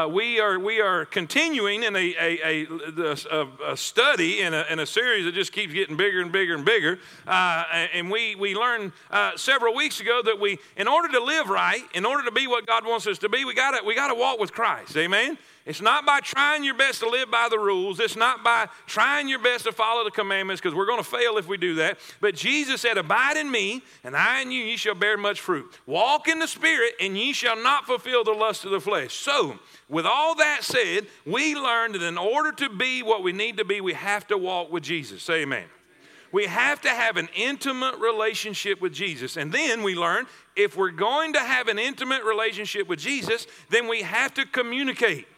uh, we, are, we are continuing in a, a, a, a study in a, in a, series that just keeps getting bigger and bigger and bigger. Uh, and we, we learned uh, several weeks ago that we, in order to live right, in order to be what God wants us to be, we got we got to walk with Christ. Amen? It's not by trying your best to live by the rules. It's not by trying your best to follow the commandments because we're going to fail if we do that. But Jesus said, Abide in me, and I in you, ye shall bear much fruit. Walk in the Spirit, and ye shall not fulfill the lust of the flesh. So, with all that said, we learned that in order to be what we need to be, we have to walk with Jesus. Say amen. We have to have an intimate relationship with Jesus. And then we learn if we're going to have an intimate relationship with Jesus, then we have to communicate.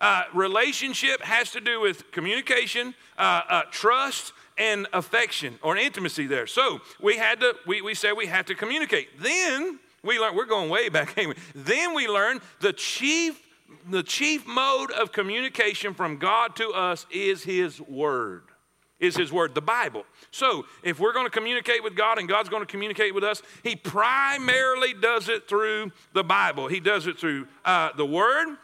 Uh, relationship has to do with communication, uh, uh, trust, and affection or intimacy there. So we had to, we, we said we have to communicate. Then we learned, we're going way back? Then we learned the chief, the chief mode of communication from God to us is His Word. Is His Word, the Bible. So, if we're going to communicate with God and God's going to communicate with us, He primarily does it through the Bible. He does it through uh, the Word,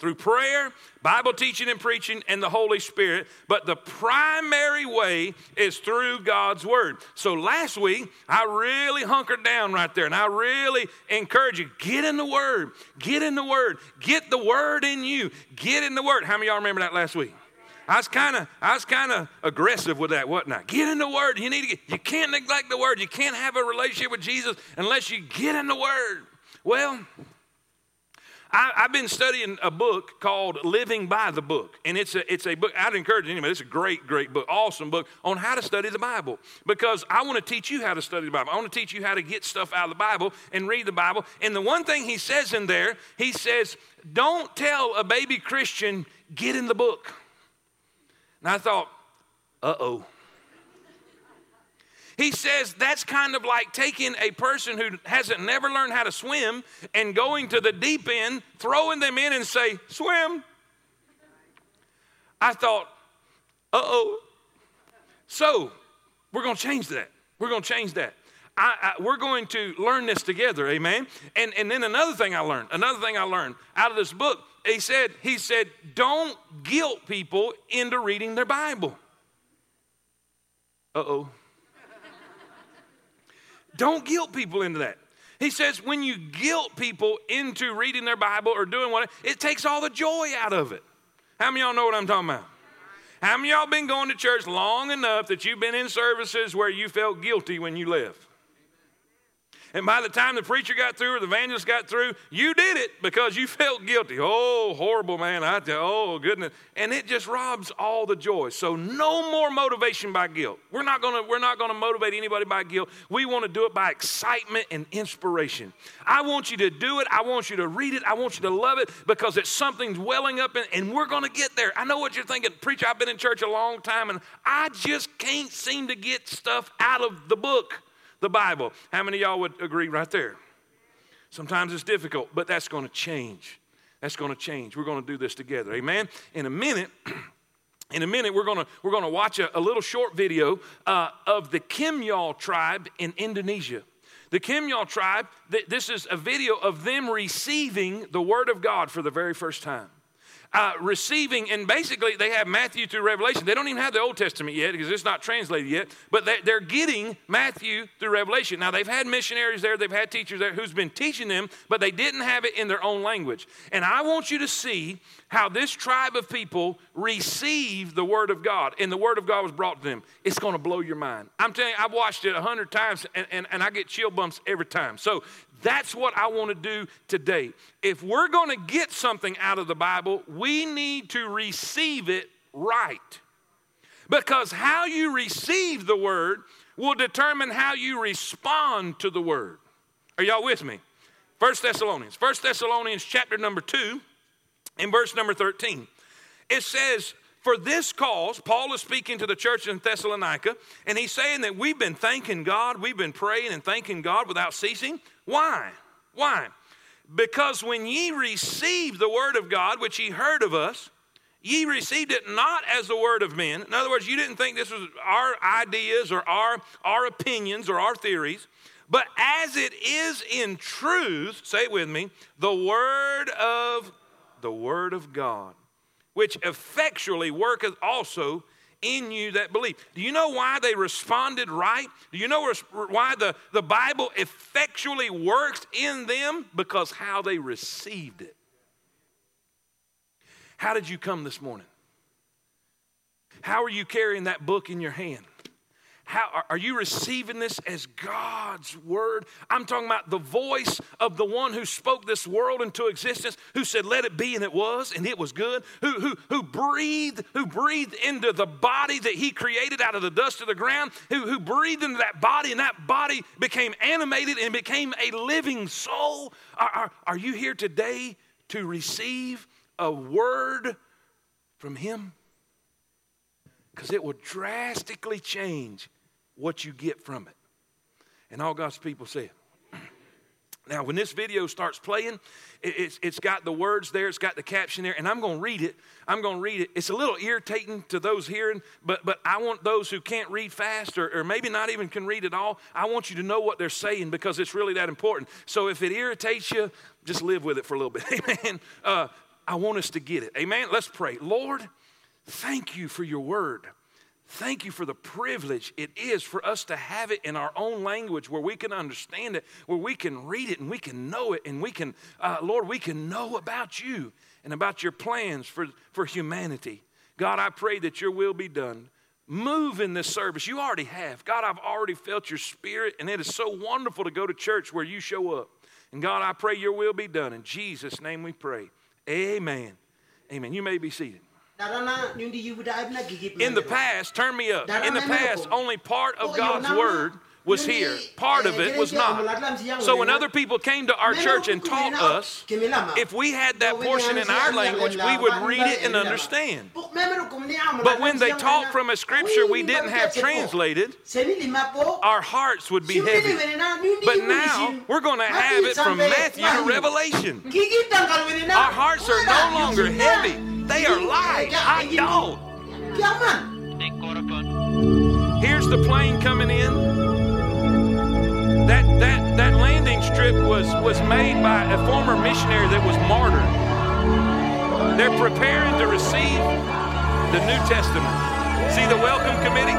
through prayer, Bible teaching and preaching, and the Holy Spirit. But the primary way is through God's Word. So last week, I really hunkered down right there, and I really encourage you get in the Word, get in the Word, get the Word in you, get in the Word. How many y'all remember that last week? I was kind of I was kind of aggressive with that, I? Get in the Word. You need to get, you can't neglect the Word. You can't have a relationship with Jesus unless you get in the Word. Well, I, have been studying a book called Living by the Book, and it's a, it's a book. I'd encourage anybody, it's a great, great book, awesome book on how to study the Bible because I want to teach you how to study the Bible. I want to teach you how to get stuff out of the Bible and read the Bible. And the one thing he says in there, he says, Don't tell a baby Christian, get in the book. And I thought, uh oh. He says that's kind of like taking a person who hasn't never learned how to swim and going to the deep end, throwing them in and say, swim. I thought, uh oh. So we're going to change that. We're going to change that. I, I, we're going to learn this together, amen. And and then another thing I learned, another thing I learned out of this book, he said, he said, don't guilt people into reading their Bible. Uh oh. Don't guilt people into that. He says when you guilt people into reading their Bible or doing what, it takes all the joy out of it. How many y'all know what I'm talking about? How many y'all been going to church long enough that you've been in services where you felt guilty when you left? And by the time the preacher got through or the evangelist got through, you did it because you felt guilty. Oh, horrible, man. I tell oh, goodness. And it just robs all the joy. So no more motivation by guilt. We're not gonna, we're not gonna motivate anybody by guilt. We want to do it by excitement and inspiration. I want you to do it. I want you to read it. I want you to love it because it's something's welling up in, and we're gonna get there. I know what you're thinking. Preacher, I've been in church a long time and I just can't seem to get stuff out of the book the Bible. How many y'all would agree right there? Sometimes it's difficult, but that's going to change. That's going to change. We're going to do this together. Amen. In a minute, in a minute, we're going to we're going to watch a, a little short video uh, of the Kimyal tribe in Indonesia. The Kimyal tribe. Th- this is a video of them receiving the Word of God for the very first time uh, receiving, and basically they have Matthew through Revelation. They don't even have the Old Testament yet because it's not translated yet, but they, they're getting Matthew through Revelation. Now they've had missionaries there, they've had teachers there who's been teaching them, but they didn't have it in their own language. And I want you to see how this tribe of people received the Word of God, and the Word of God was brought to them. It's going to blow your mind. I'm telling you, I've watched it a hundred times, and, and, and I get chill bumps every time. So that's what I want to do today. If we're going to get something out of the Bible, we need to receive it right. Because how you receive the word will determine how you respond to the word. Are y'all with me? First Thessalonians. First Thessalonians chapter number 2 in verse number 13. It says, for this cause, Paul is speaking to the church in Thessalonica, and he's saying that we've been thanking God, we've been praying and thanking God without ceasing. Why? Why? Because when ye received the word of God, which ye heard of us, ye received it not as the word of men. In other words, you didn't think this was our ideas or our, our opinions or our theories, but as it is in truth, say it with me, the word of the word of God, which effectually worketh also in you that believe. Do you know why they responded right? Do you know why the, the Bible effectually works in them? Because how they received it. How did you come this morning? How are you carrying that book in your hand? How, are you receiving this as God's word? I'm talking about the voice of the one who spoke this world into existence, who said, Let it be, and it was, and it was good, who, who, who breathed, who breathed into the body that he created out of the dust of the ground, who, who breathed into that body, and that body became animated and became a living soul. Are, are, are you here today to receive a word from him? Because it will drastically change what you get from it. And all God's people said. Now, when this video starts playing, it's, it's got the words there, it's got the caption there, and I'm going to read it. I'm going to read it. It's a little irritating to those hearing, but, but I want those who can't read fast or, or maybe not even can read at all, I want you to know what they're saying because it's really that important. So if it irritates you, just live with it for a little bit. Amen. Uh, I want us to get it. Amen. Let's pray. Lord, thank you for your word. Thank you for the privilege it is for us to have it in our own language where we can understand it, where we can read it and we can know it, and we can, uh, Lord, we can know about you and about your plans for, for humanity. God, I pray that your will be done. Move in this service. You already have. God, I've already felt your spirit, and it is so wonderful to go to church where you show up. And God, I pray your will be done. In Jesus' name we pray. Amen. Amen. You may be seated. In the past, turn me up. In the past, only part of God's word was here. Part of it was not. So when other people came to our church and taught us, if we had that portion in our language, we would read it and understand. But when they taught from a scripture we didn't have translated, our hearts would be heavy. But now we're going to have it from Matthew to Revelation. Our hearts are no longer heavy, they are light. I don't. Here's the plane coming in that, that, that landing strip was, was made by a former missionary that was martyred. They're preparing to receive the New Testament. See the welcome committee?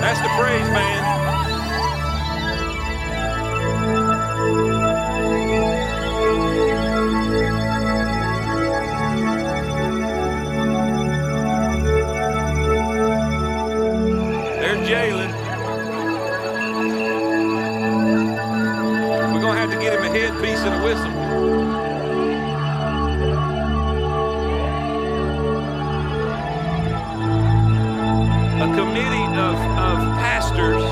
That's the praise, man. Him a headpiece and a. A committee of, of pastors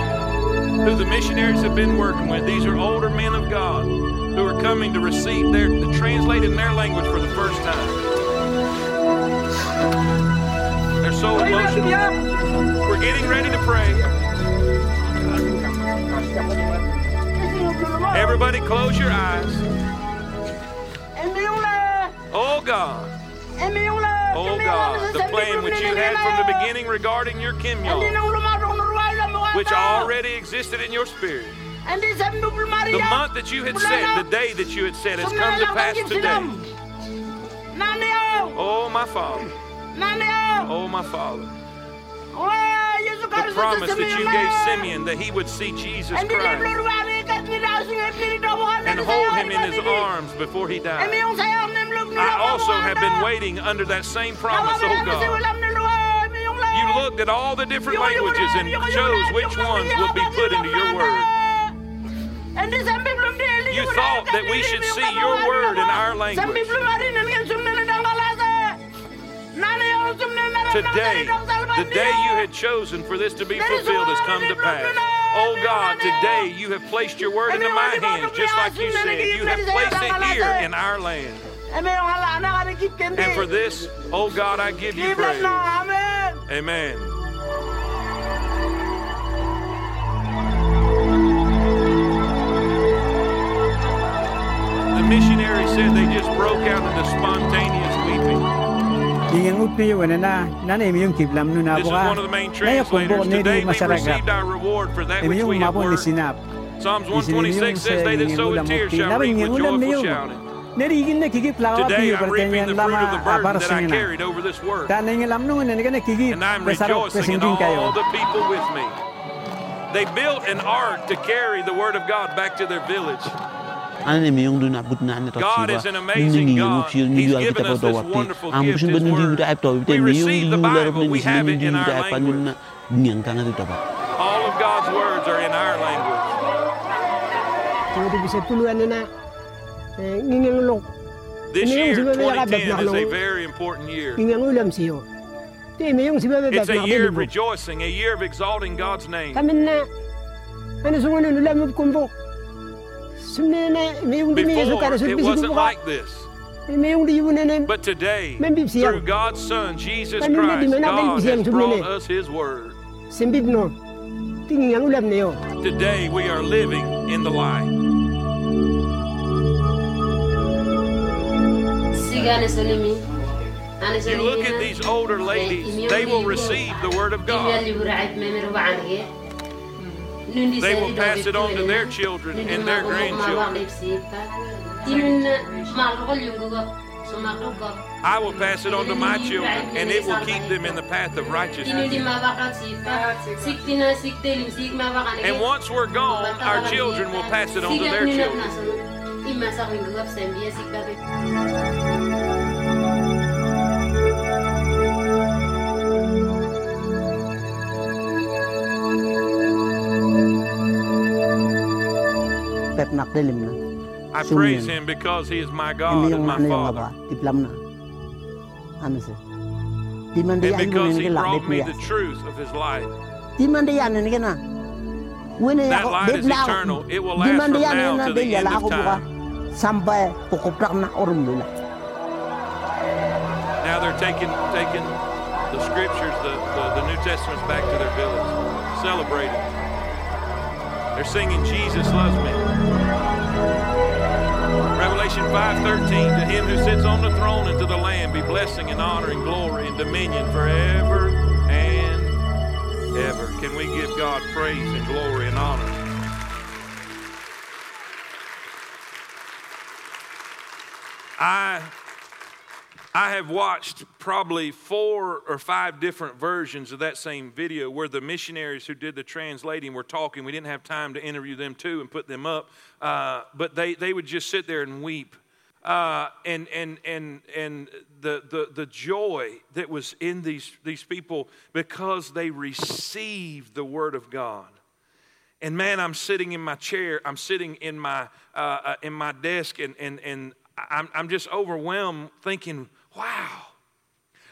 who the missionaries have been working with. These are older men of God who are coming to receive their to translate in their language for the first time. They're so emotional. We're getting ready to pray. Everybody, close your eyes. Oh God. Oh God, the plan which you had from the beginning regarding your Kimyal, which already existed in your spirit. The month that you had set, the day that you had set, has come to pass today. Oh, oh, my Father. Oh, my Father. The promise that you gave Simeon that he would see Jesus Christ and hold him in his arms before he dies. I also have been waiting under that same promise, oh God. You looked at all the different languages and chose which ones would be put into your word. You thought that we should see your word in our language. Today, the day you had chosen for this to be fulfilled has come to pass. Oh God, today you have placed your word into my hands, just like you said. You have placed it here in our land. And for this, oh God, I give you praise. Amen. The missionary said they just broke out into spontaneous weeping. Ingin ut niyo na na nan emi kiblam nu na This is one of the main Na yung kumbo translators. ni di Today we've masaragat. received our reward for that which we have mapon ni sinap. Psalms Isinili 126 says, sa They that ingin sow ulam in tears shall Nabi reap ingin with ulam joyful niyo. shouting. Nerigin na kigip lawa Today I'm reaping the fruit of lama the burden abar that I carried over this work. Lam nung na ka kigip And I'm rejoicing in kayo. all the people with me. They built an ark to carry the word of God back to their village. Ane mi yung duna but na ne to siwa is an ni amazing ni God. mu ni He's yu us to wapi wonderful am His ben ni yu ai to te mi the yu la Bible, ni we si have ni yu our da pa ni na kan ri to ba All of God's words are in our language. Jadi bisa puluhan na eh, ngingang lok, This Ini yung year, sinabi niya 2010, kapag is a very important year. ngingang ulam siyo. Ti may yung It's a year of rejoicing, a year of exalting God's name. Before, it wasn't like this. May yung diyo na na But today, through God's Son, Jesus Ano na, di Christ, God has brought us His Word. simbib no. Ti ngingang ulam na yo. Today, we are living in the light. Sigane You look at these older ladies, they will receive the Word of God. They will pass it on to their children and their grandchildren. I will pass it on to my children, and it will keep them in the path of righteousness. And once we're gone, our children will pass it on to their children. Nak I praise Him because He is my God and my Father, aba tiplam na. Ano se di de and yan because ni He ke lak brought de me ya the truth of His light. di man de yan ni ke na That ako light de is la eternal. It will last de from yan now na to de the ya end la of buka. time. sampai pokoprak na orum lula Now they're taking taking the scriptures, the, the, the New Testaments back to their village, celebrating. They're singing Jesus loves me. Revelation 5:13 to him who sits on the throne and to the lamb be blessing and honor and glory and dominion forever and ever. Can we give God praise and glory and honor? I I have watched probably four or five different versions of that same video where the missionaries who did the translating were talking. We didn't have time to interview them too and put them up, uh, but they, they would just sit there and weep. Uh, and and and and the, the the joy that was in these these people because they received the word of God. And man, I'm sitting in my chair. I'm sitting in my uh, uh, in my desk, and and and I'm I'm just overwhelmed, thinking, wow.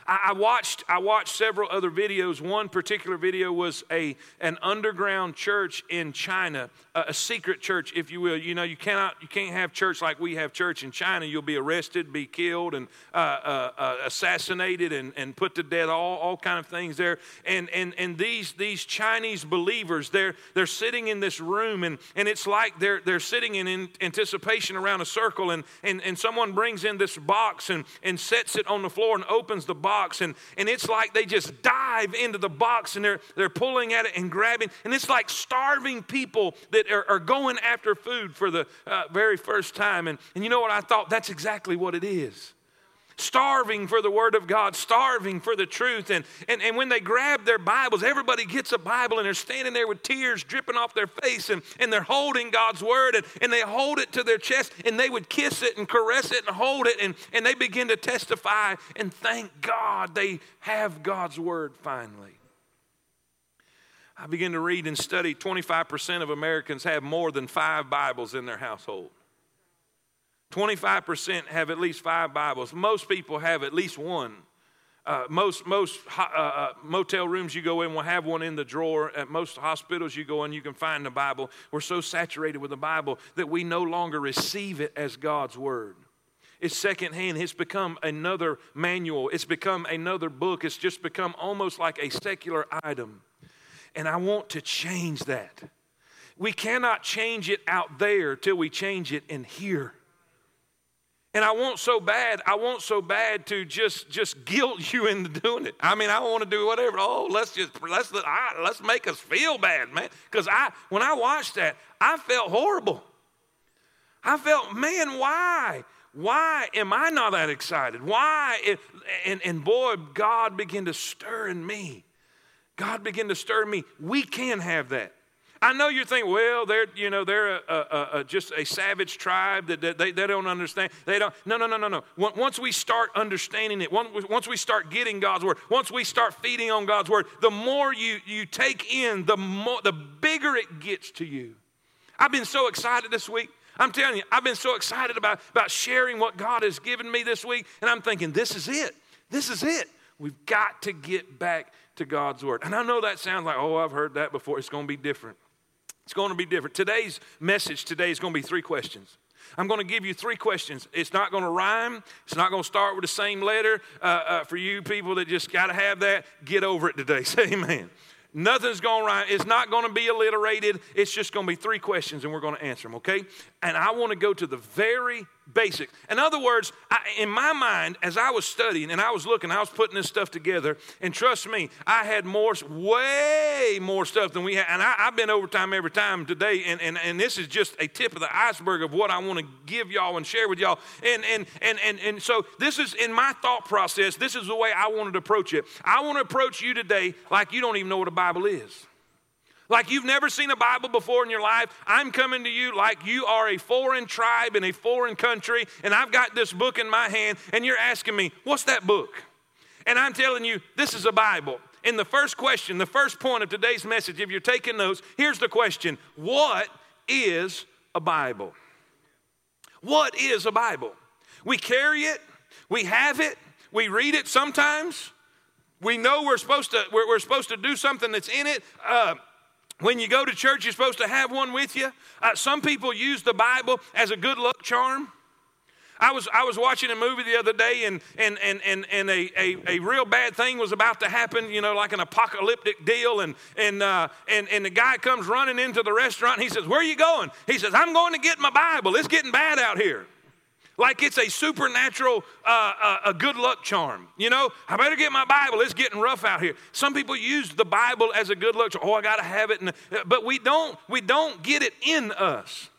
I, I watched I watched several other videos. One particular video was a an underground church in China, a, a secret church, if you will. You know, you cannot you can't have church like we have church in China. You'll be arrested, be killed, and uh, uh, uh, assassinated, and, and put to death. All all kind of things there. And and and these these Chinese believers, they're they're sitting in this room, and and it's like they're they're sitting in, in anticipation around a circle, and and and someone brings in this box and and sets it on the floor and opens the box and, and it's like they just dive into the box and they're, they're pulling at it and grabbing and it's like starving people that are, are going after food for the uh, very first time. And, and you know what? I thought that's exactly what it is starving for the word of God, starving for the truth. And, and, and when they grab their Bibles, everybody gets a Bible and they're standing there with tears dripping off their face and, and they're holding God's word and, and they hold it to their chest and they would kiss it and caress it and hold it and, and they begin to testify and thank God they have God's word finally. I begin to read and study 25% of Americans have more than five Bibles in their household. 25% have at least five Bibles. Most people have at least one. Uh, most most uh, uh, motel rooms you go in will have one in the drawer. At most hospitals you go in, you can find the Bible. We're so saturated with the Bible that we no longer receive it as God's Word. It's secondhand. It's become another manual. It's become another book. It's just become almost like a secular item. And I want to change that. We cannot change it out there till we change it in here. And I want so bad, I want so bad to just just guilt you into doing it. I mean, I want to do whatever. Oh, let's just let's I, let's make us feel bad, man. Because I when I watched that, I felt horrible. I felt, man, why? Why am I not that excited? Why? And, and boy, God began to stir in me. God began to stir in me. We can have that. I know you're thinking, well, they're, you know, they're a, a, a, just a savage tribe that, that they, they don't understand. They don't. No, no, no, no, no. Once we start understanding it, once we start getting God's word, once we start feeding on God's word, the more you, you take in, the, more, the bigger it gets to you. I've been so excited this week. I'm telling you, I've been so excited about, about sharing what God has given me this week, and I'm thinking, this is it. This is it. We've got to get back to God's word. And I know that sounds like, oh, I've heard that before. It's going to be different. It's going to be different. Today's message today is going to be three questions. I'm going to give you three questions. It's not going to rhyme. It's not going to start with the same letter. Uh, uh, for you people that just got to have that, get over it today. Say amen. Nothing's going to rhyme. It's not going to be alliterated. It's just going to be three questions and we're going to answer them, okay? And I want to go to the very basics. In other words, I, in my mind, as I was studying and I was looking, I was putting this stuff together, and trust me, I had more, way more stuff than we had. And I, have been overtime every time today, and, and, and this is just a tip of the iceberg of what I want to give y'all and share with y'all. And, and, and, and, and so this is in my thought process, this is the way I wanted to approach it. I want to approach you today like you don't even know what a Bible is. Like you've never seen a Bible before in your life, I'm coming to you like you are a foreign tribe in a foreign country, and I've got this book in my hand, and you're asking me, What's that book? And I'm telling you, this is a Bible. And the first question, the first point of today's message, if you're taking notes, here's the question What is a Bible? What is a Bible? We carry it, we have it, we read it sometimes. We know we're supposed to, we're, we're supposed to do something that's in it. Uh, when you go to church, you're supposed to have one with you. Uh, some people use the Bible as a good luck charm. I was, I was watching a movie the other day, and, and, and, and, and a, a, a real bad thing was about to happen, you know, like an apocalyptic deal. And, and, uh, and, and the guy comes running into the restaurant, he says, Where are you going? He says, I'm going to get my Bible. It's getting bad out here like it's a supernatural uh, uh, a good luck charm. You know, I better get my Bible. It's getting rough out here. Some people use the Bible as a good luck charm. Oh, I got to have it, and, but we don't. We don't get it in us.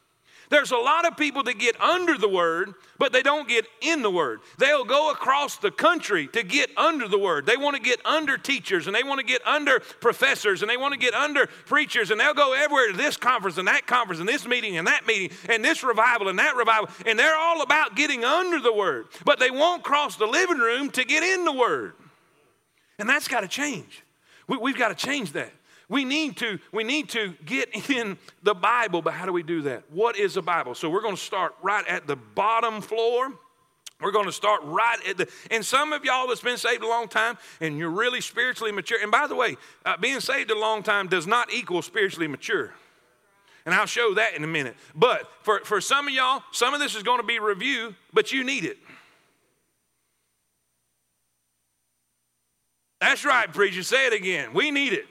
There's a lot of people that get under the word, but they don't get in the word. They'll go across the country to get under the word. They want to get under teachers and they want to get under professors and they want to get under preachers and they'll go everywhere to this conference and that conference and this meeting and that meeting and this revival and that revival. And they're all about getting under the word, but they won't cross the living room to get in the word. And that's got to change. We, have got to change that. We need to we need to get in the Bible, but how do we do that? What is the Bible? So we're going to start right at the bottom floor. We're going to start right at the, and some of y'all that's been saved a long time and you're really spiritually mature. And by the way, uh, being saved a long time does not equal spiritually mature. And I'll show that in a minute. But for, for some of y'all, some of this is going to be review, but you need it. That's right, preacher. Say it again. We need it.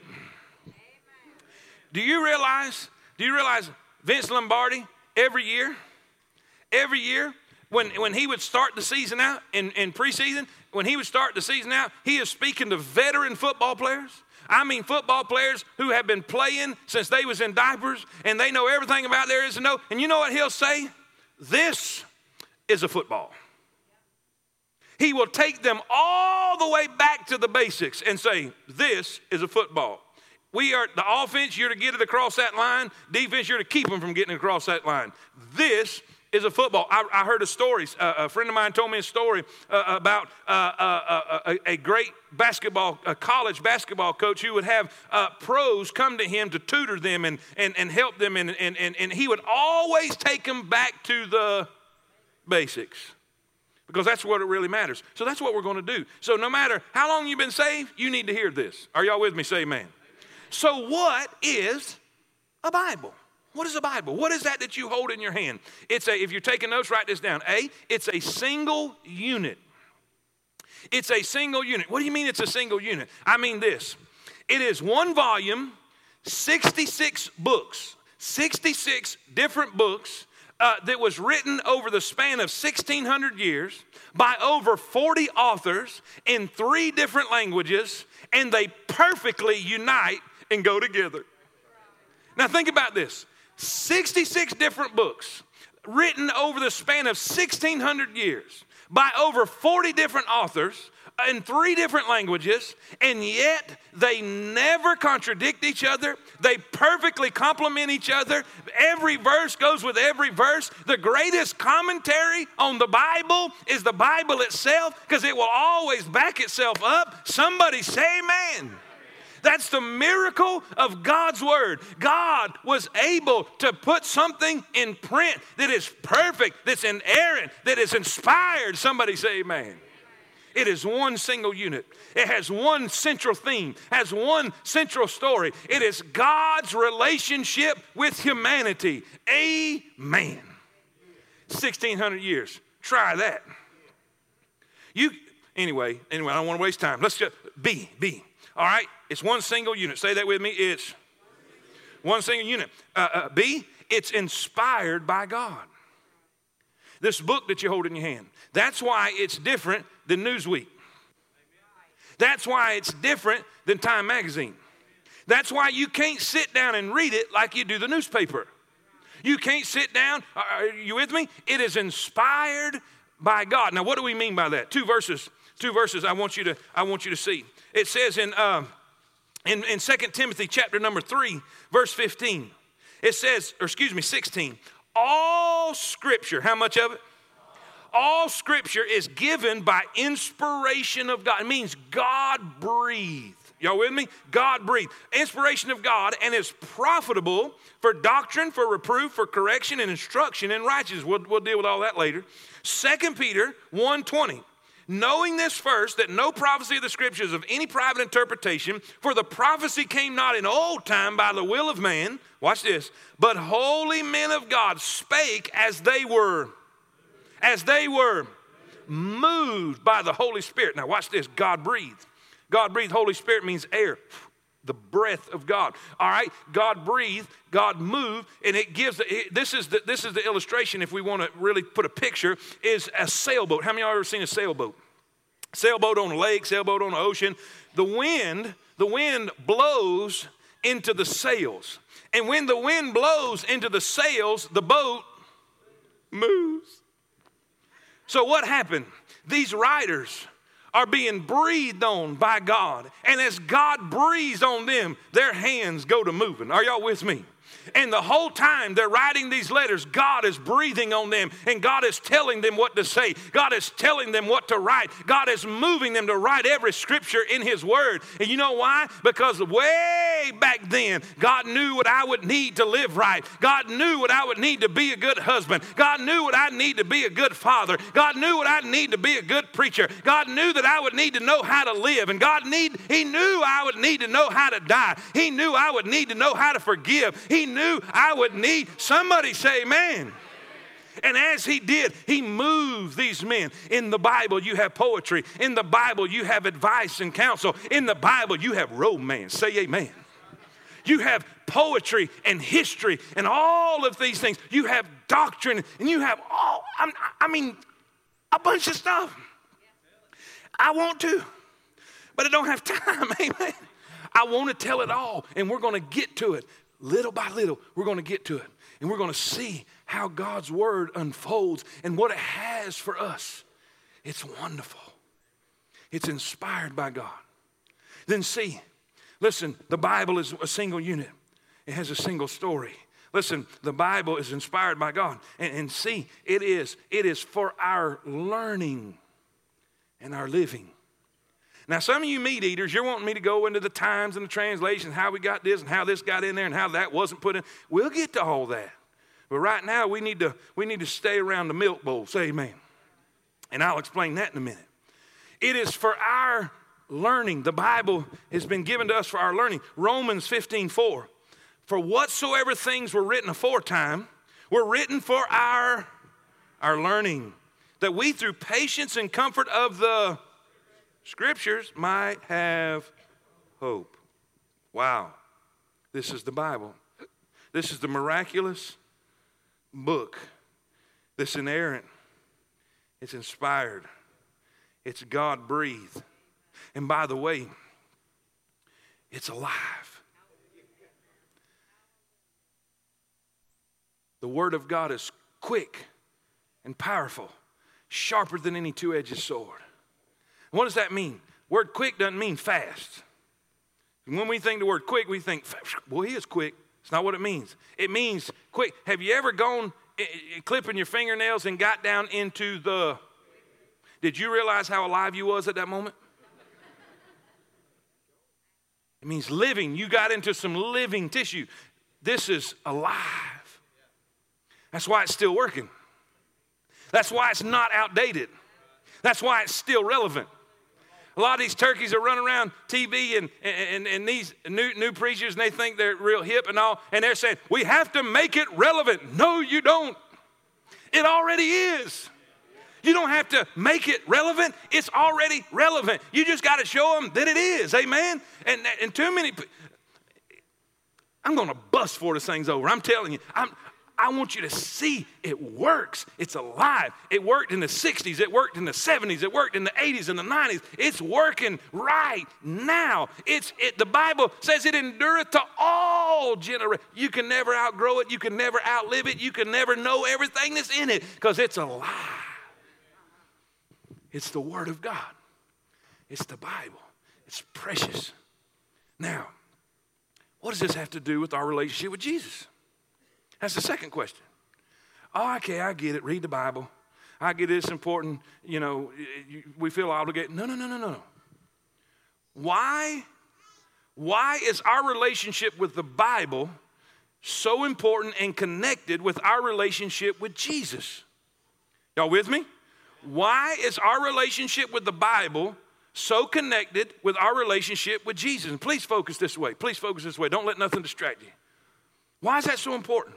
Do you realize, do you realize Vince Lombardi every year, every year, when, when he would start the season out in, in preseason, when he would start the season out, he is speaking to veteran football players. I mean football players who have been playing since they was in diapers and they know everything about there is to know. And you know what he'll say? This is a football. He will take them all the way back to the basics and say, This is a football. We are the offense, you're to get it across that line. Defense, you're to keep them from getting across that line. This is a football. I, I heard a story. Uh, a friend of mine told me a story uh, about uh, uh, a, a, great basketball, a college basketball coach who would have uh, pros come to him to tutor them and, and, and help them, and, and, and, and he would always take them back to the basics because that's what it really matters. So that's what we're going to do. So no matter how long you've been saved, you need to hear this. Are y'all with me? Say amen. So, what is a Bible? What is a Bible? What is that that you hold in your hand? It's a, if you're taking notes, write this down. A, it's a single unit. It's a single unit. What do you mean it's a single unit? I mean this it is one volume, 66 books, 66 different books uh, that was written over the span of 1600 years by over 40 authors in three different languages, and they perfectly unite and go together. Now, think about this 66 different books written over the span of 1600 years by over 40 different authors in three different languages, and yet they never contradict each other. They perfectly complement each other. Every verse goes with every verse. The greatest commentary on the Bible is the Bible itself because it will always back itself up. Somebody say, Amen. That's the miracle of God's Word. God was able to put something in print that is perfect, that's inerrant, that is inspired. Somebody say, Amen. It is one single unit. It has one central theme, has one central story. It is God's relationship with humanity. Amen. 1600 years. Try that. You anyway, anyway, I don't want to waste time. Let's just B, B. All right? It's one single unit. Say that with me. It's one single unit. Uh, uh, B, it's inspired by God. This book that you hold in your hand. That's why it's different than Newsweek. That's why it's different than Time Magazine. That's why you can't sit down and read it like you do the newspaper. You can't sit down. Are you with me? It is inspired by God. Now, what do we mean by that? Two verses. Two verses. I want you to. I want you to see. It says in uh, in in Second Timothy chapter number three, verse fifteen. It says, or excuse me, sixteen. All Scripture. How much of it? all scripture is given by inspiration of God. It means God breathed. Y'all with me? God breathed. Inspiration of God and is profitable for doctrine, for reproof, for correction, and instruction in righteousness. We'll, we'll deal with all that later. 2 Peter 1.20. Knowing this first, that no prophecy of the scriptures of any private interpretation, for the prophecy came not in old time by the will of man, watch this, but holy men of God spake as they were as they were moved by the Holy Spirit. Now, watch this God breathed. God breathed. Holy Spirit means air, the breath of God. All right? God breathed, God moved, and it gives, this, is the, this is the illustration, if we want to really put a picture, is a sailboat. How many of y'all ever seen a sailboat? Sailboat on a lake, sailboat on the ocean. The wind, the wind blows into the sails. And when the wind blows into the sails, the boat moves. So, what happened? These writers are being breathed on by God. And as God breathes on them, their hands go to moving. Are y'all with me? And the whole time they're writing these letters, God is breathing on them and God is telling them what to say. God is telling them what to write. God is moving them to write every scripture in His Word. And you know why? Because way back then, God knew what I would need to live right. God knew what I would need to be a good husband. God knew what I need to be a good father. God knew what I need to be a good preacher. God knew that I would need to know how to live. And God need, He knew I would need to know how to die. He knew I would need to know how to forgive. He knew I would need. Somebody say, Amen. And as he did, he moved these men. In the Bible, you have poetry. In the Bible, you have advice and counsel. In the Bible, you have romance. Say amen. You have poetry and history and all of these things. You have doctrine and you have all, I mean, a bunch of stuff. I want to, but I don't have time. Amen. I want to tell it all, and we're going to get to it little by little, we're going to get to it. And we're going to see how God's word unfolds and what it has for us. It's wonderful, it's inspired by God. Then, see, listen, the Bible is a single unit, it has a single story. Listen, the Bible is inspired by God. And, and see, it is, it is for our learning and our living. Now, some of you meat eaters, you're wanting me to go into the times and the translations, how we got this and how this got in there and how that wasn't put in. We'll get to all that. But right now, we need to, we need to stay around the milk bowl. Say amen. And I'll explain that in a minute. It is for our learning. The Bible has been given to us for our learning. Romans 15 4. For whatsoever things were written aforetime were written for our, our learning, that we through patience and comfort of the scriptures might have hope. Wow. This is the Bible. This is the miraculous book This inerrant, it's inspired, it's God breathed. And by the way, it's alive. The Word of God is quick and powerful, sharper than any two edged sword. What does that mean? Word quick doesn't mean fast. When we think the word quick, we think, well, he is quick. It's not what it means. It means quick. Have you ever gone clipping your fingernails and got down into the. Did you realize how alive you was at that moment? It means living. You got into some living tissue. This is alive. That's why it's still working. That's why it's not outdated. That's why it's still relevant. A lot of these turkeys are running around TV and, and, and these new, new preachers, and they think they're real hip and all, and they're saying, we have to make it relevant. No, you don't. It already is. You don't have to make it relevant. It's already relevant. You just got to show them that it is. Amen? And, and too many, I'm going to bust before this thing's over. I'm telling you. I'm, I want you to see it works. It's alive. It worked in the 60s, it worked in the 70s, it worked in the 80s and the 90s. It's working right now. It's it, the Bible says it endureth to all generations. You can never outgrow it, you can never outlive it, you can never know everything that's in it because it's alive. It's the Word of God. It's the Bible. It's precious. Now, what does this have to do with our relationship with Jesus? That's the second question. Oh, okay, I get it. Read the Bible. I get it. It's important. You know, we feel obligated. No, no, no, no, no. Why? Why is our relationship with the Bible so important and connected with our relationship with Jesus? Y'all with me? Why is our relationship with the Bible so connected with our relationship with Jesus? And please focus this way. Please focus this way. Don't let nothing distract you. Why is that so important?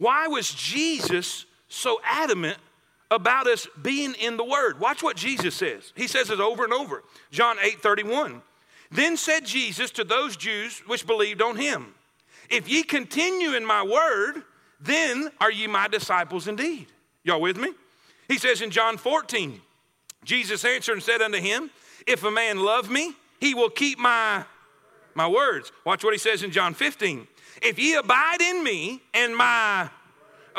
Why was Jesus so adamant about us being in the Word? Watch what Jesus says. He says it over and over. John 8 31. Then said Jesus to those Jews which believed on him, If ye continue in my word, then are ye my disciples indeed. Y'all with me? He says in John 14, Jesus answered and said unto him, If a man love me, he will keep my, my words. Watch what he says in John 15. If ye abide in me and my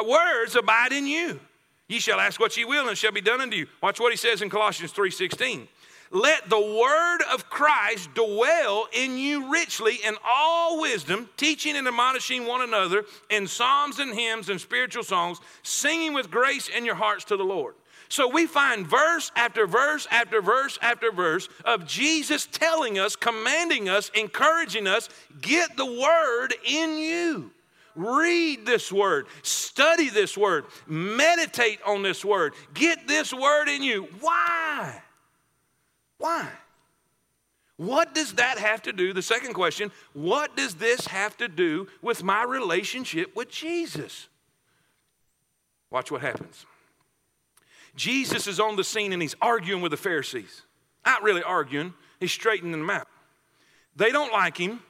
words abide in you, ye shall ask what ye will and it shall be done unto you. Watch what he says in Colossians 3:16. Let the word of Christ dwell in you richly in all wisdom, teaching and admonishing one another in psalms and hymns and spiritual songs, singing with grace in your hearts to the Lord. So we find verse after verse after verse after verse of Jesus telling us, commanding us, encouraging us get the word in you. Read this word, study this word, meditate on this word, get this word in you. Why? Why? What does that have to do? The second question, what does this have to do with my relationship with Jesus? Watch what happens. Jesus is on the scene and he's arguing with the Pharisees. Not really arguing, he's straightening them out. They don't like him,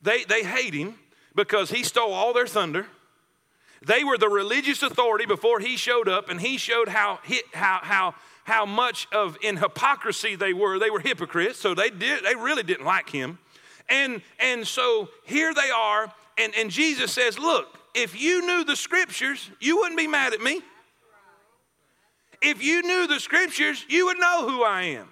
they, they hate him because he stole all their thunder. They were the religious authority before he showed up, and he showed how, how, how, how much of in hypocrisy they were. They were hypocrites, so they, did, they really didn't like him. And, and so here they are, and, and Jesus says, Look, if you knew the scriptures, you wouldn't be mad at me if you knew the scriptures, you would know who I am.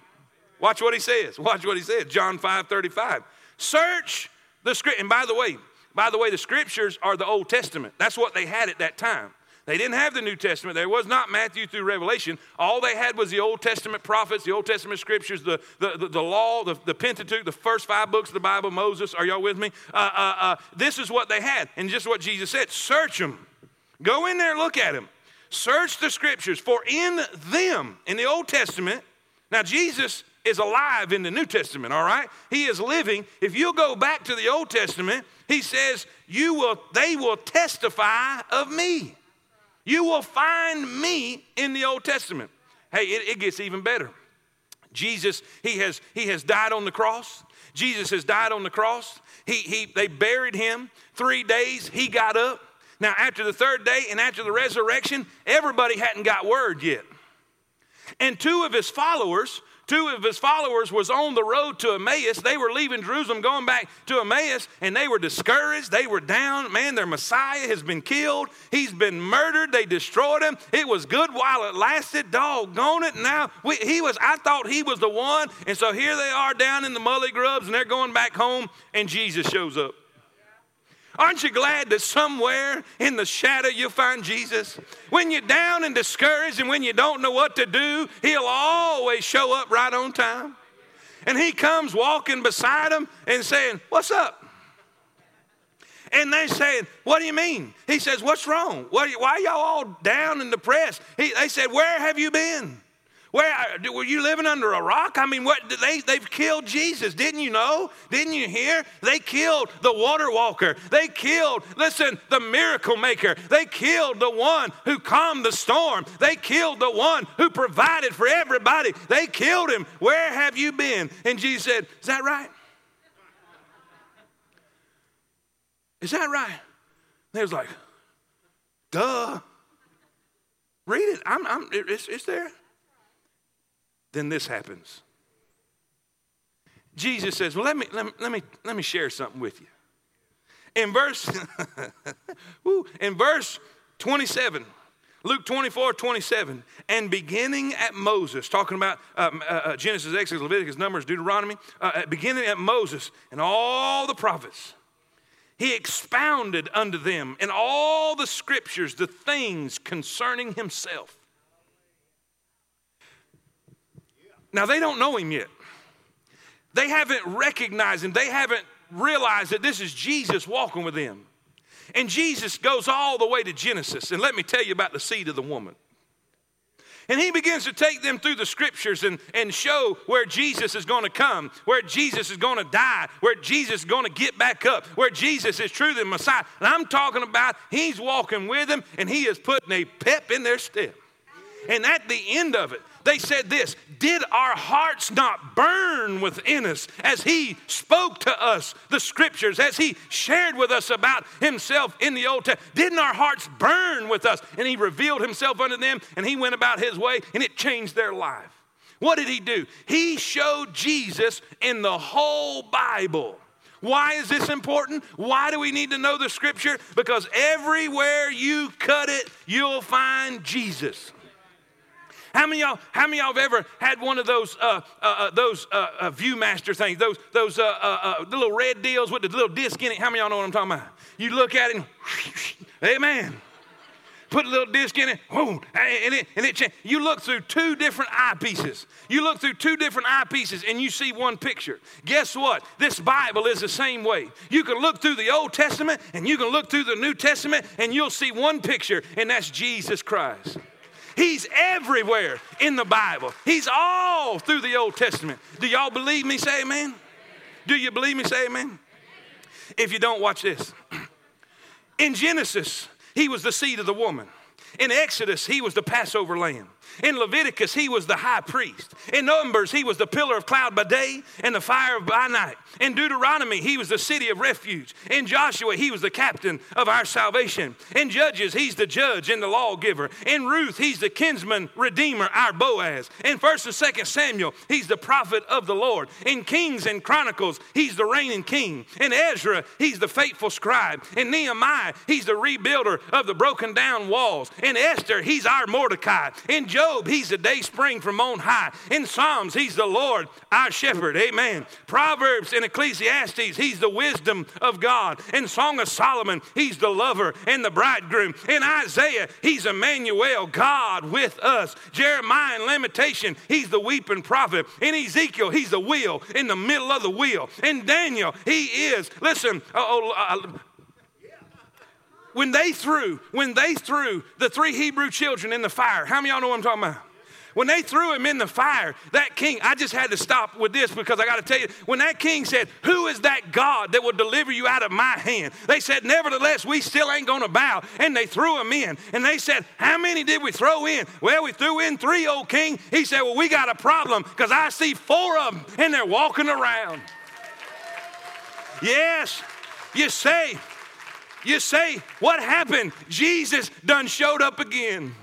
Watch what he says. Watch what he says. John 5 35. Search the script. And by the way, by the way, the scriptures are the Old Testament. That's what they had at that time. They didn't have the New Testament. There was not Matthew through Revelation. All they had was the Old Testament prophets, the Old Testament scriptures, the, the, the, the law, the, the, Pentateuch, the first five books of the Bible, Moses. Are y'all with me? Uh, uh, uh, this is what they had. And just what Jesus said search them. Go in there, look at them. Search the scriptures, for in them, in the Old Testament, now Jesus is alive in the New Testament, all right? He is living. If you'll go back to the Old Testament, he says, You will, they will testify of me. You will find me in the Old Testament. Hey, it, it gets even better. Jesus, he has, he has died on the cross. Jesus has died on the cross. He, he, they buried him. Three days, he got up. Now, after the third day and after the resurrection, everybody hadn't got word yet. And two of his followers, two of his followers was on the road to Emmaus. They were leaving Jerusalem, going back to Emmaus, and they were discouraged. They were down. Man, their Messiah has been killed. He's been murdered. They destroyed him. It was good while it lasted. Doggone it. Now we, he was. I thought he was the one, and so here they are down in the mully grubs, and they're going back home, and Jesus shows up. Aren't you glad that somewhere in the shadow you'll find Jesus? When you're down and discouraged and when you don't know what to do, He'll always show up right on time. And He comes walking beside them and saying, What's up? And they're saying, What do you mean? He says, What's wrong? Why are y'all all down and depressed? He, they said, Where have you been? Where uh, were you living under a rock? I mean, what they they've killed Jesus, didn't you know? Didn't you hear? They killed the water walker. They killed, listen, the miracle maker. They killed the one who calmed the storm. They killed the one who provided for everybody. They killed him. Where have you been? And Jesus said, Is that right? Is that right? And They was like, duh. Read it. I'm, I'm, it's, it's there then this happens. Jesus says, Well, let me, let me, let me, let me share something with you. In verse, in verse 27, Luke 24, 27, and beginning at Moses, talking about um, uh, uh, Genesis, Exodus, Leviticus, Numbers, Deuteronomy, uh, beginning at Moses and all the prophets, he expounded unto them in all the scriptures the things concerning himself. Now, they don't know him yet. They haven't recognized him. They haven't realized that this is Jesus walking with them. And Jesus goes all the way to Genesis. And let me tell you about the seed of the woman. And he begins to take them through the scriptures and, and show where Jesus is going to come, where Jesus is going to die, where Jesus is going to get back up, where Jesus is truly the Messiah. And I'm talking about he's walking with them and he is putting a pep in their step. And at the end of it, they said this Did our hearts not burn within us as He spoke to us the scriptures, as He shared with us about Himself in the Old Testament? Didn't our hearts burn with us? And He revealed Himself unto them, and He went about His way, and it changed their life. What did He do? He showed Jesus in the whole Bible. Why is this important? Why do we need to know the scripture? Because everywhere you cut it, you'll find Jesus. How many y'all? How many y'all have ever had one of those uh, uh, uh those uh, uh, View-Master things? Those those uh, little red deals with the little disc in it. How many y'all know what I'm talking about? You look at it, and, Amen. Put a little disc in it, whoa, and it, and it You look through two different eyepieces. You look through two different eyepieces, and you see one picture. Guess what? This Bible is the same way. You can look through the Old Testament, and you can look through the New Testament, and you'll see one picture, and that's Jesus Christ. He's everywhere in the Bible. He's all through the Old Testament. Do y'all believe me? Say amen. Do you believe me? Say amen. If you don't, watch this. In Genesis, he was the seed of the woman. In Exodus, he was the Passover lamb. In Leviticus, he was the high priest. In Numbers, he was the pillar of cloud by day and the fire by night. In Deuteronomy, he was the city of refuge. In Joshua, he was the captain of our salvation. In Judges, he's the judge and the lawgiver. In Ruth, he's the kinsman redeemer, our Boaz. In 1st and 2nd Samuel, he's the prophet of the Lord. In Kings and Chronicles, he's the reigning king. In Ezra, he's the faithful scribe. In Nehemiah, he's the rebuilder of the broken down walls. In Esther, he's our Mordecai. In Job, Job, he's the day spring from on high. In Psalms, he's the Lord, our shepherd. Amen. Proverbs and Ecclesiastes, he's the wisdom of God. In Song of Solomon, he's the lover and the bridegroom. In Isaiah, he's Emmanuel, God with us. Jeremiah and Lamentation, he's the weeping prophet. In Ezekiel, he's the wheel in the middle of the wheel. In Daniel, he is, listen, uh, when they threw, when they threw the three Hebrew children in the fire, how many y'all know what I'm talking about? When they threw him in the fire, that king, I just had to stop with this because I got to tell you, when that king said, Who is that God that will deliver you out of my hand? They said, Nevertheless, we still ain't going to bow. And they threw him in. And they said, How many did we throw in? Well, we threw in three, old king. He said, Well, we got a problem because I see four of them and they're walking around. Yes, you say, You say, What happened? Jesus done showed up again.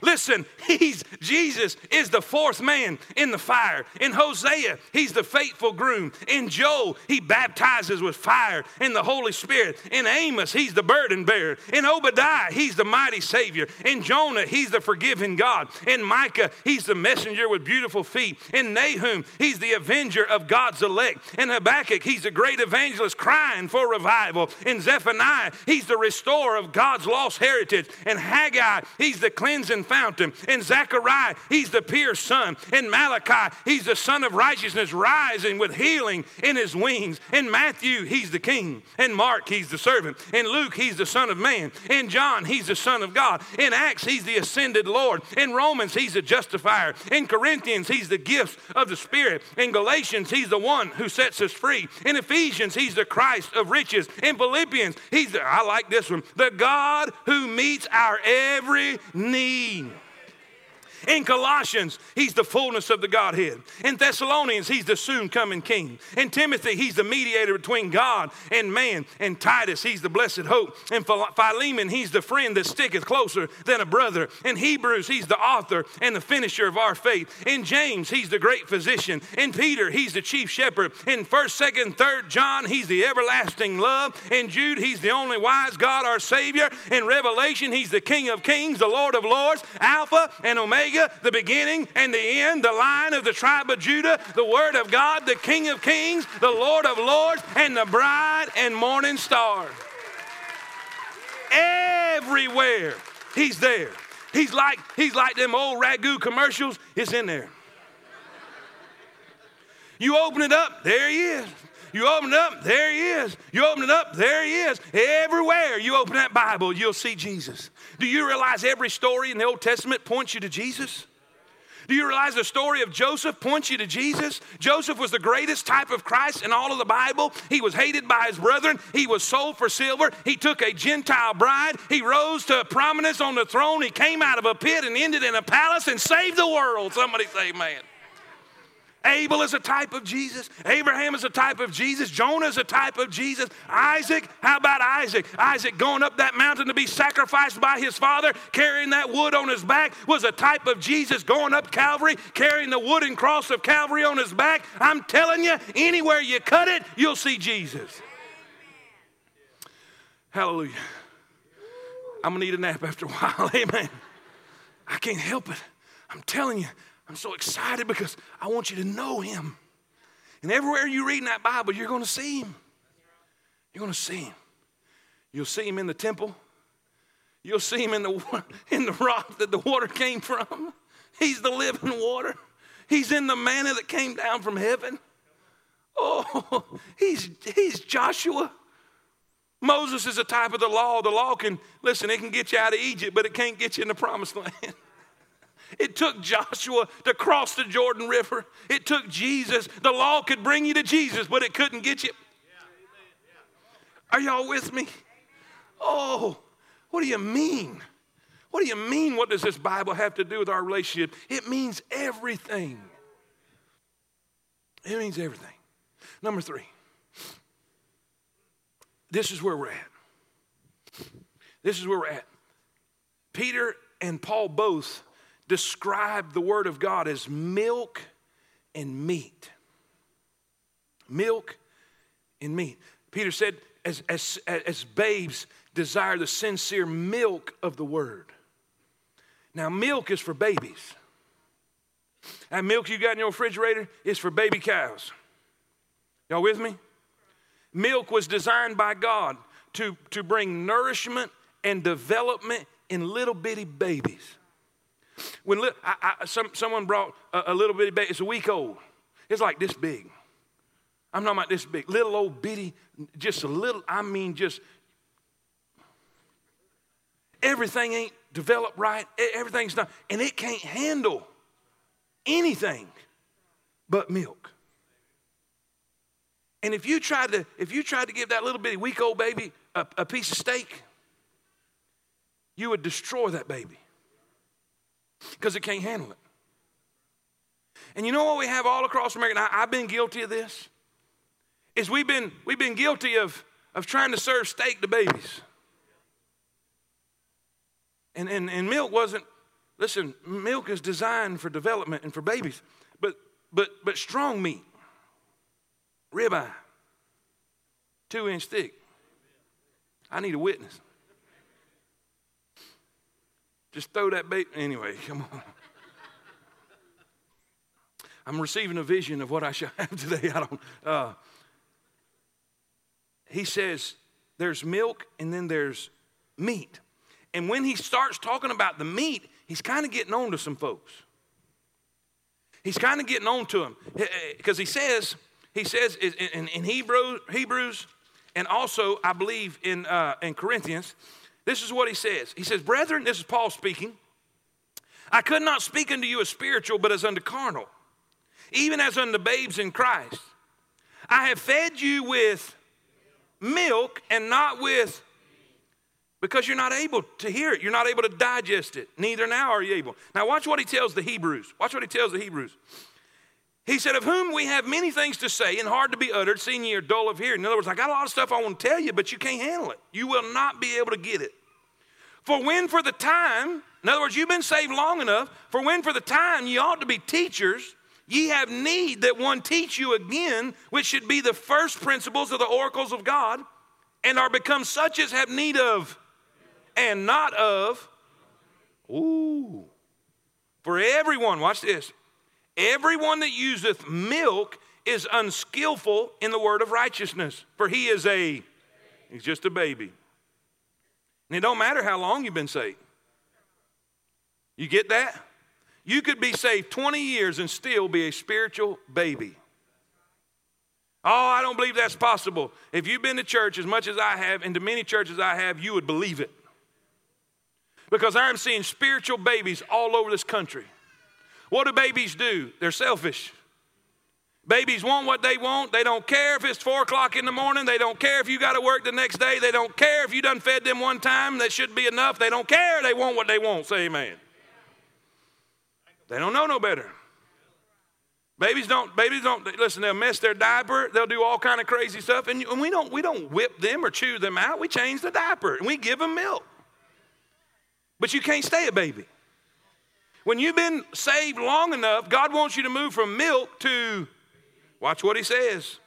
Listen, he's Jesus is the fourth man in the fire. In Hosea, he's the faithful groom. In Joel, he baptizes with fire and the Holy Spirit. In Amos, he's the burden bearer. In Obadiah, he's the mighty Savior. In Jonah, he's the forgiving God. In Micah, he's the messenger with beautiful feet. In Nahum, he's the avenger of God's elect. In Habakkuk, he's the great evangelist crying for revival. In Zephaniah, he's the restorer of God's lost heritage. In Haggai, he's the cleansing fountain. In Zechariah, he's the pierced sun. In Malachi, he's the son of righteousness rising with healing in his wings. In Matthew, he's the king. In Mark, he's the servant. In Luke, he's the son of man. In John, he's the son of God. In Acts, he's the ascended Lord. In Romans, he's the justifier. In Corinthians, he's the gifts of the Spirit. In Galatians, he's the one who sets us free. In Ephesians, he's the Christ of riches. In Philippians, he's the, I like this one, the God who meets our every need. In Colossians, he's the fullness of the Godhead. In Thessalonians, he's the soon coming king. In Timothy, he's the mediator between God and man. In Titus, he's the blessed hope. In Philemon, he's the friend that sticketh closer than a brother. In Hebrews, he's the author and the finisher of our faith. In James, he's the great physician. In Peter, he's the chief shepherd. In 1st, 2nd, 3rd John, he's the everlasting love. In Jude, he's the only wise God, our Savior. In Revelation, he's the King of kings, the Lord of lords, Alpha and Omega, the beginning and the end, the lion of the tribe of Judah, the Word of God, the King of kings, the Lord of lords, and the bright and morning star. Everywhere, he's there. He's like, he's like them old ragu commercials. It's in there. You open it up, there he is. You open it up, there he is. You open it up, there he is. Everywhere you open that Bible, you'll see Jesus. Do you realize every story in the Old Testament points you to Jesus? Do you realize the story of Joseph points you to Jesus? Joseph was the greatest type of Christ in all of the Bible. He was hated by his brethren. He was sold for silver. He took a Gentile bride. He rose to prominence on the throne. He came out of a pit and ended in a palace and saved the world. Somebody say, man. Abel is a type of Jesus. Abraham is a type of Jesus. Jonah is a type of Jesus. Isaac, how about Isaac? Isaac going up that mountain to be sacrificed by his father, carrying that wood on his back, was a type of Jesus going up Calvary, carrying the wooden cross of Calvary on his back. I'm telling you, anywhere you cut it, you'll see Jesus. Hallelujah. I'm going to need a nap after a while. Amen. I can't help it. I'm telling you, I'm so excited because I want you to know him. And everywhere you read in that Bible, you're going to see him. You're going to see him. You'll see him in the temple. You'll see him in the, in the rock that the water came from. He's the living water. He's in the manna that came down from heaven. Oh, he's, he's Joshua. Moses is a type of the law. The law can, listen, it can get you out of Egypt, but it can't get you in the promised land. It took Joshua to cross the Jordan River. It took Jesus. The law could bring you to Jesus, but it couldn't get you. Are y'all with me? Oh, what do you mean? What do you mean? What does this Bible have to do with our relationship? It means everything. It means everything. Number three, this is where we're at. This is where we're at. Peter and Paul both describe the Word of God as milk and meat. Milk and meat. Peter said, as, as, as babes desire the sincere milk of the Word. Now, milk is for babies. That milk you got in your refrigerator is for baby cows. Y'all with me? Milk was designed by God to, to bring nourishment and development in little bitty babies. When li- I, I, some, someone brought a, a little bitty baby, it's a week old. It's like this big. I'm talking about this big, little old bitty, just a little, I mean, just everything ain't developed right. Everything's not, and it can't handle anything but milk. And if you tried to, if you tried to give that little bitty week old baby a, a piece of steak, you would destroy that baby because it can't handle it. And you know what we have all across America? I, I've been guilty of this. Is we've been we've been guilty of of trying to serve steak to babies. And, and, and milk wasn't, listen, milk is designed for development and for babies, but, but, but strong meat, ribeye, two inch thick. I need a witness. Just throw that bait. Anyway, come on. I'm receiving a vision of what I shall have today. I don't. Uh, he says there's milk and then there's meat. And when he starts talking about the meat, he's kind of getting on to some folks. He's kind of getting on to them because he says he says in, in Hebrew, Hebrews and also I believe in uh, in Corinthians. This is what he says. He says, "Brethren, this is Paul speaking. I could not speak unto you as spiritual, but as unto carnal." even as unto babes in Christ. I have fed you with milk and not with, because you're not able to hear it. You're not able to digest it. Neither now are you able. Now, watch what he tells the Hebrews. Watch what he tells the Hebrews. He said, Of whom we have many things to say and hard to be uttered, seeing ye are dull of hearing. In other words, I got a lot of stuff I want to tell you, but you can't handle it. You will not be able to get it. For when for the time, in other words, you've been saved long enough, for when for the time ye ought to be teachers, Ye have need that one teach you again, which should be the first principles of the oracles of God, and are become such as have need of, and not of. Ooh. For everyone, watch this. Everyone that useth milk is unskillful in the word of righteousness, for he is a, he's just a baby. And it don't matter how long you've been saved. You get that? You could be saved 20 years and still be a spiritual baby. Oh, I don't believe that's possible. If you've been to church as much as I have, and to many churches I have, you would believe it. Because I'm seeing spiritual babies all over this country. What do babies do? They're selfish. Babies want what they want. They don't care if it's four o'clock in the morning. They don't care if you got to work the next day. They don't care if you done fed them one time. That should be enough. They don't care. They want what they want. Say amen. They don't know no better. Babies don't, babies don't, listen, they'll mess their diaper, they'll do all kind of crazy stuff, and, and we, don't, we don't whip them or chew them out. We change the diaper and we give them milk. But you can't stay a baby. When you've been saved long enough, God wants you to move from milk to, watch what he says.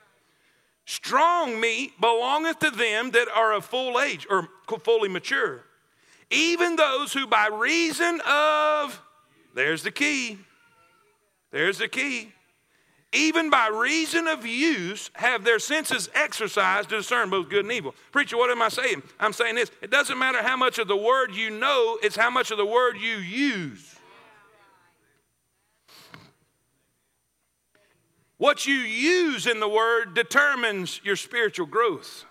Strong meat belongeth to them that are of full age or fully mature, even those who by reason of there's the key. There's the key. Even by reason of use, have their senses exercised to discern both good and evil. Preacher, what am I saying? I'm saying this it doesn't matter how much of the word you know, it's how much of the word you use. What you use in the word determines your spiritual growth.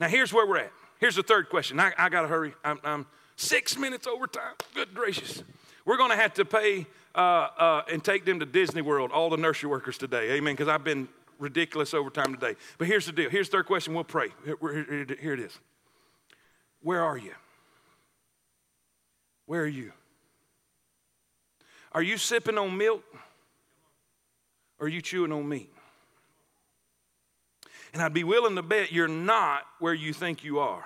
Now, here's where we're at. Here's the third question. I, I got to hurry. I'm, I'm six minutes over time. Good gracious. We're going to have to pay uh, uh, and take them to Disney World, all the nursery workers today. Amen. Because I've been ridiculous over time today. But here's the deal. Here's the third question. We'll pray. Here, here it is. Where are you? Where are you? Are you sipping on milk? Or are you chewing on meat? And I'd be willing to bet you're not where you think you are.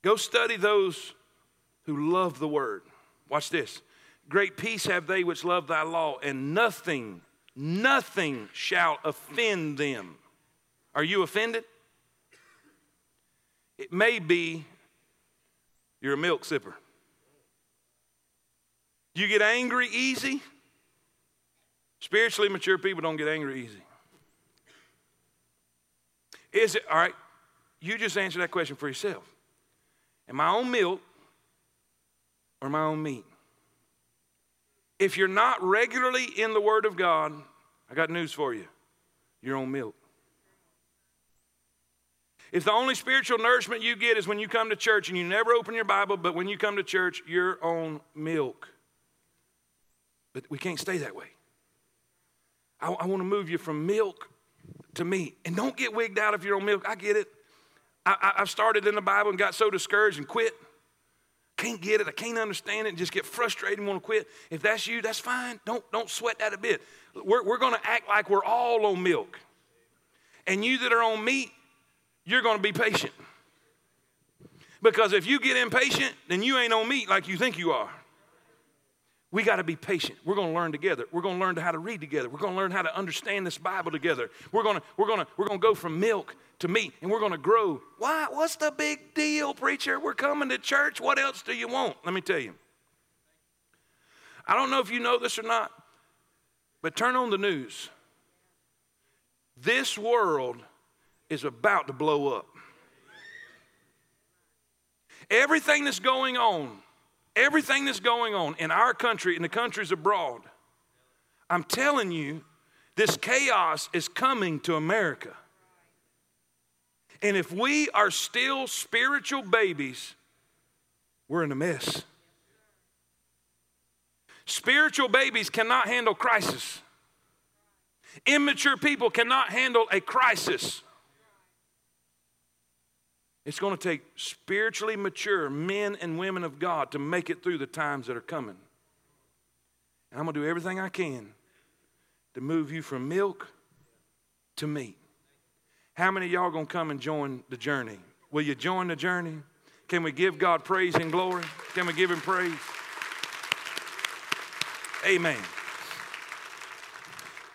Go study those who love the word. Watch this. Great peace have they which love thy law, and nothing, nothing shall offend them. Are you offended? It may be you're a milk sipper. You get angry easy? Spiritually mature people don't get angry easy. Is it, all right, you just answer that question for yourself. Am I on milk or my own meat? If you're not regularly in the Word of God, I got news for you. You're on milk. If the only spiritual nourishment you get is when you come to church and you never open your Bible, but when you come to church, you're on milk. But we can't stay that way. I, I want to move you from milk to meat. And don't get wigged out if you're on milk. I get it. I, have started in the Bible and got so discouraged and quit. Can't get it. I can't understand it and just get frustrated and want to quit. If that's you, that's fine. Don't, don't sweat that a bit. We're, we're going to act like we're all on milk. And you that are on meat, you're going to be patient. Because if you get impatient, then you ain't on meat like you think you are. We got to be patient. We're going to learn together. We're going to learn how to read together. We're going to learn how to understand this Bible together. We're going to we're going to we're going to go from milk to meat and we're going to grow. Why? What's the big deal, preacher? We're coming to church. What else do you want? Let me tell you. I don't know if you know this or not, but turn on the news. This world is about to blow up. Everything that's going on, everything that's going on in our country and the countries abroad, I'm telling you, this chaos is coming to America. And if we are still spiritual babies, we're in a mess. Spiritual babies cannot handle crisis. Immature people cannot handle a crisis. It's going to take spiritually mature men and women of God to make it through the times that are coming. And I'm going to do everything I can to move you from milk to meat. How many of y'all going to come and join the journey? Will you join the journey? Can we give God praise and glory? Can we give Him praise? Amen.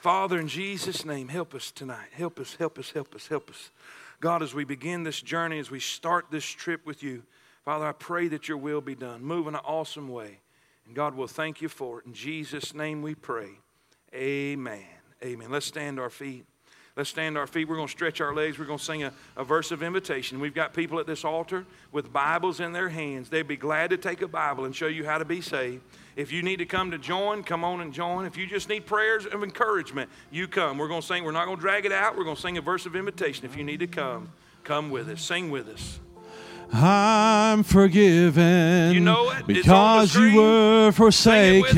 Father, in Jesus' name, help us tonight. Help us, help us, help us, help us. God, as we begin this journey, as we start this trip with you, Father, I pray that your will be done. Move in an awesome way. And God will thank you for it. In Jesus' name we pray. Amen. Amen. Let's stand our feet. Let's stand our feet. We're going to stretch our legs. We're going to sing a, a verse of invitation. We've got people at this altar with Bibles in their hands. They'd be glad to take a Bible and show you how to be saved. If you need to come to join, come on and join. If you just need prayers of encouragement, you come. We're going to sing. We're not going to drag it out. We're going to sing a verse of invitation. If you need to come, come with us. Sing with us. I'm forgiven You know it. It's on the because you were Sing it with us. forsaken.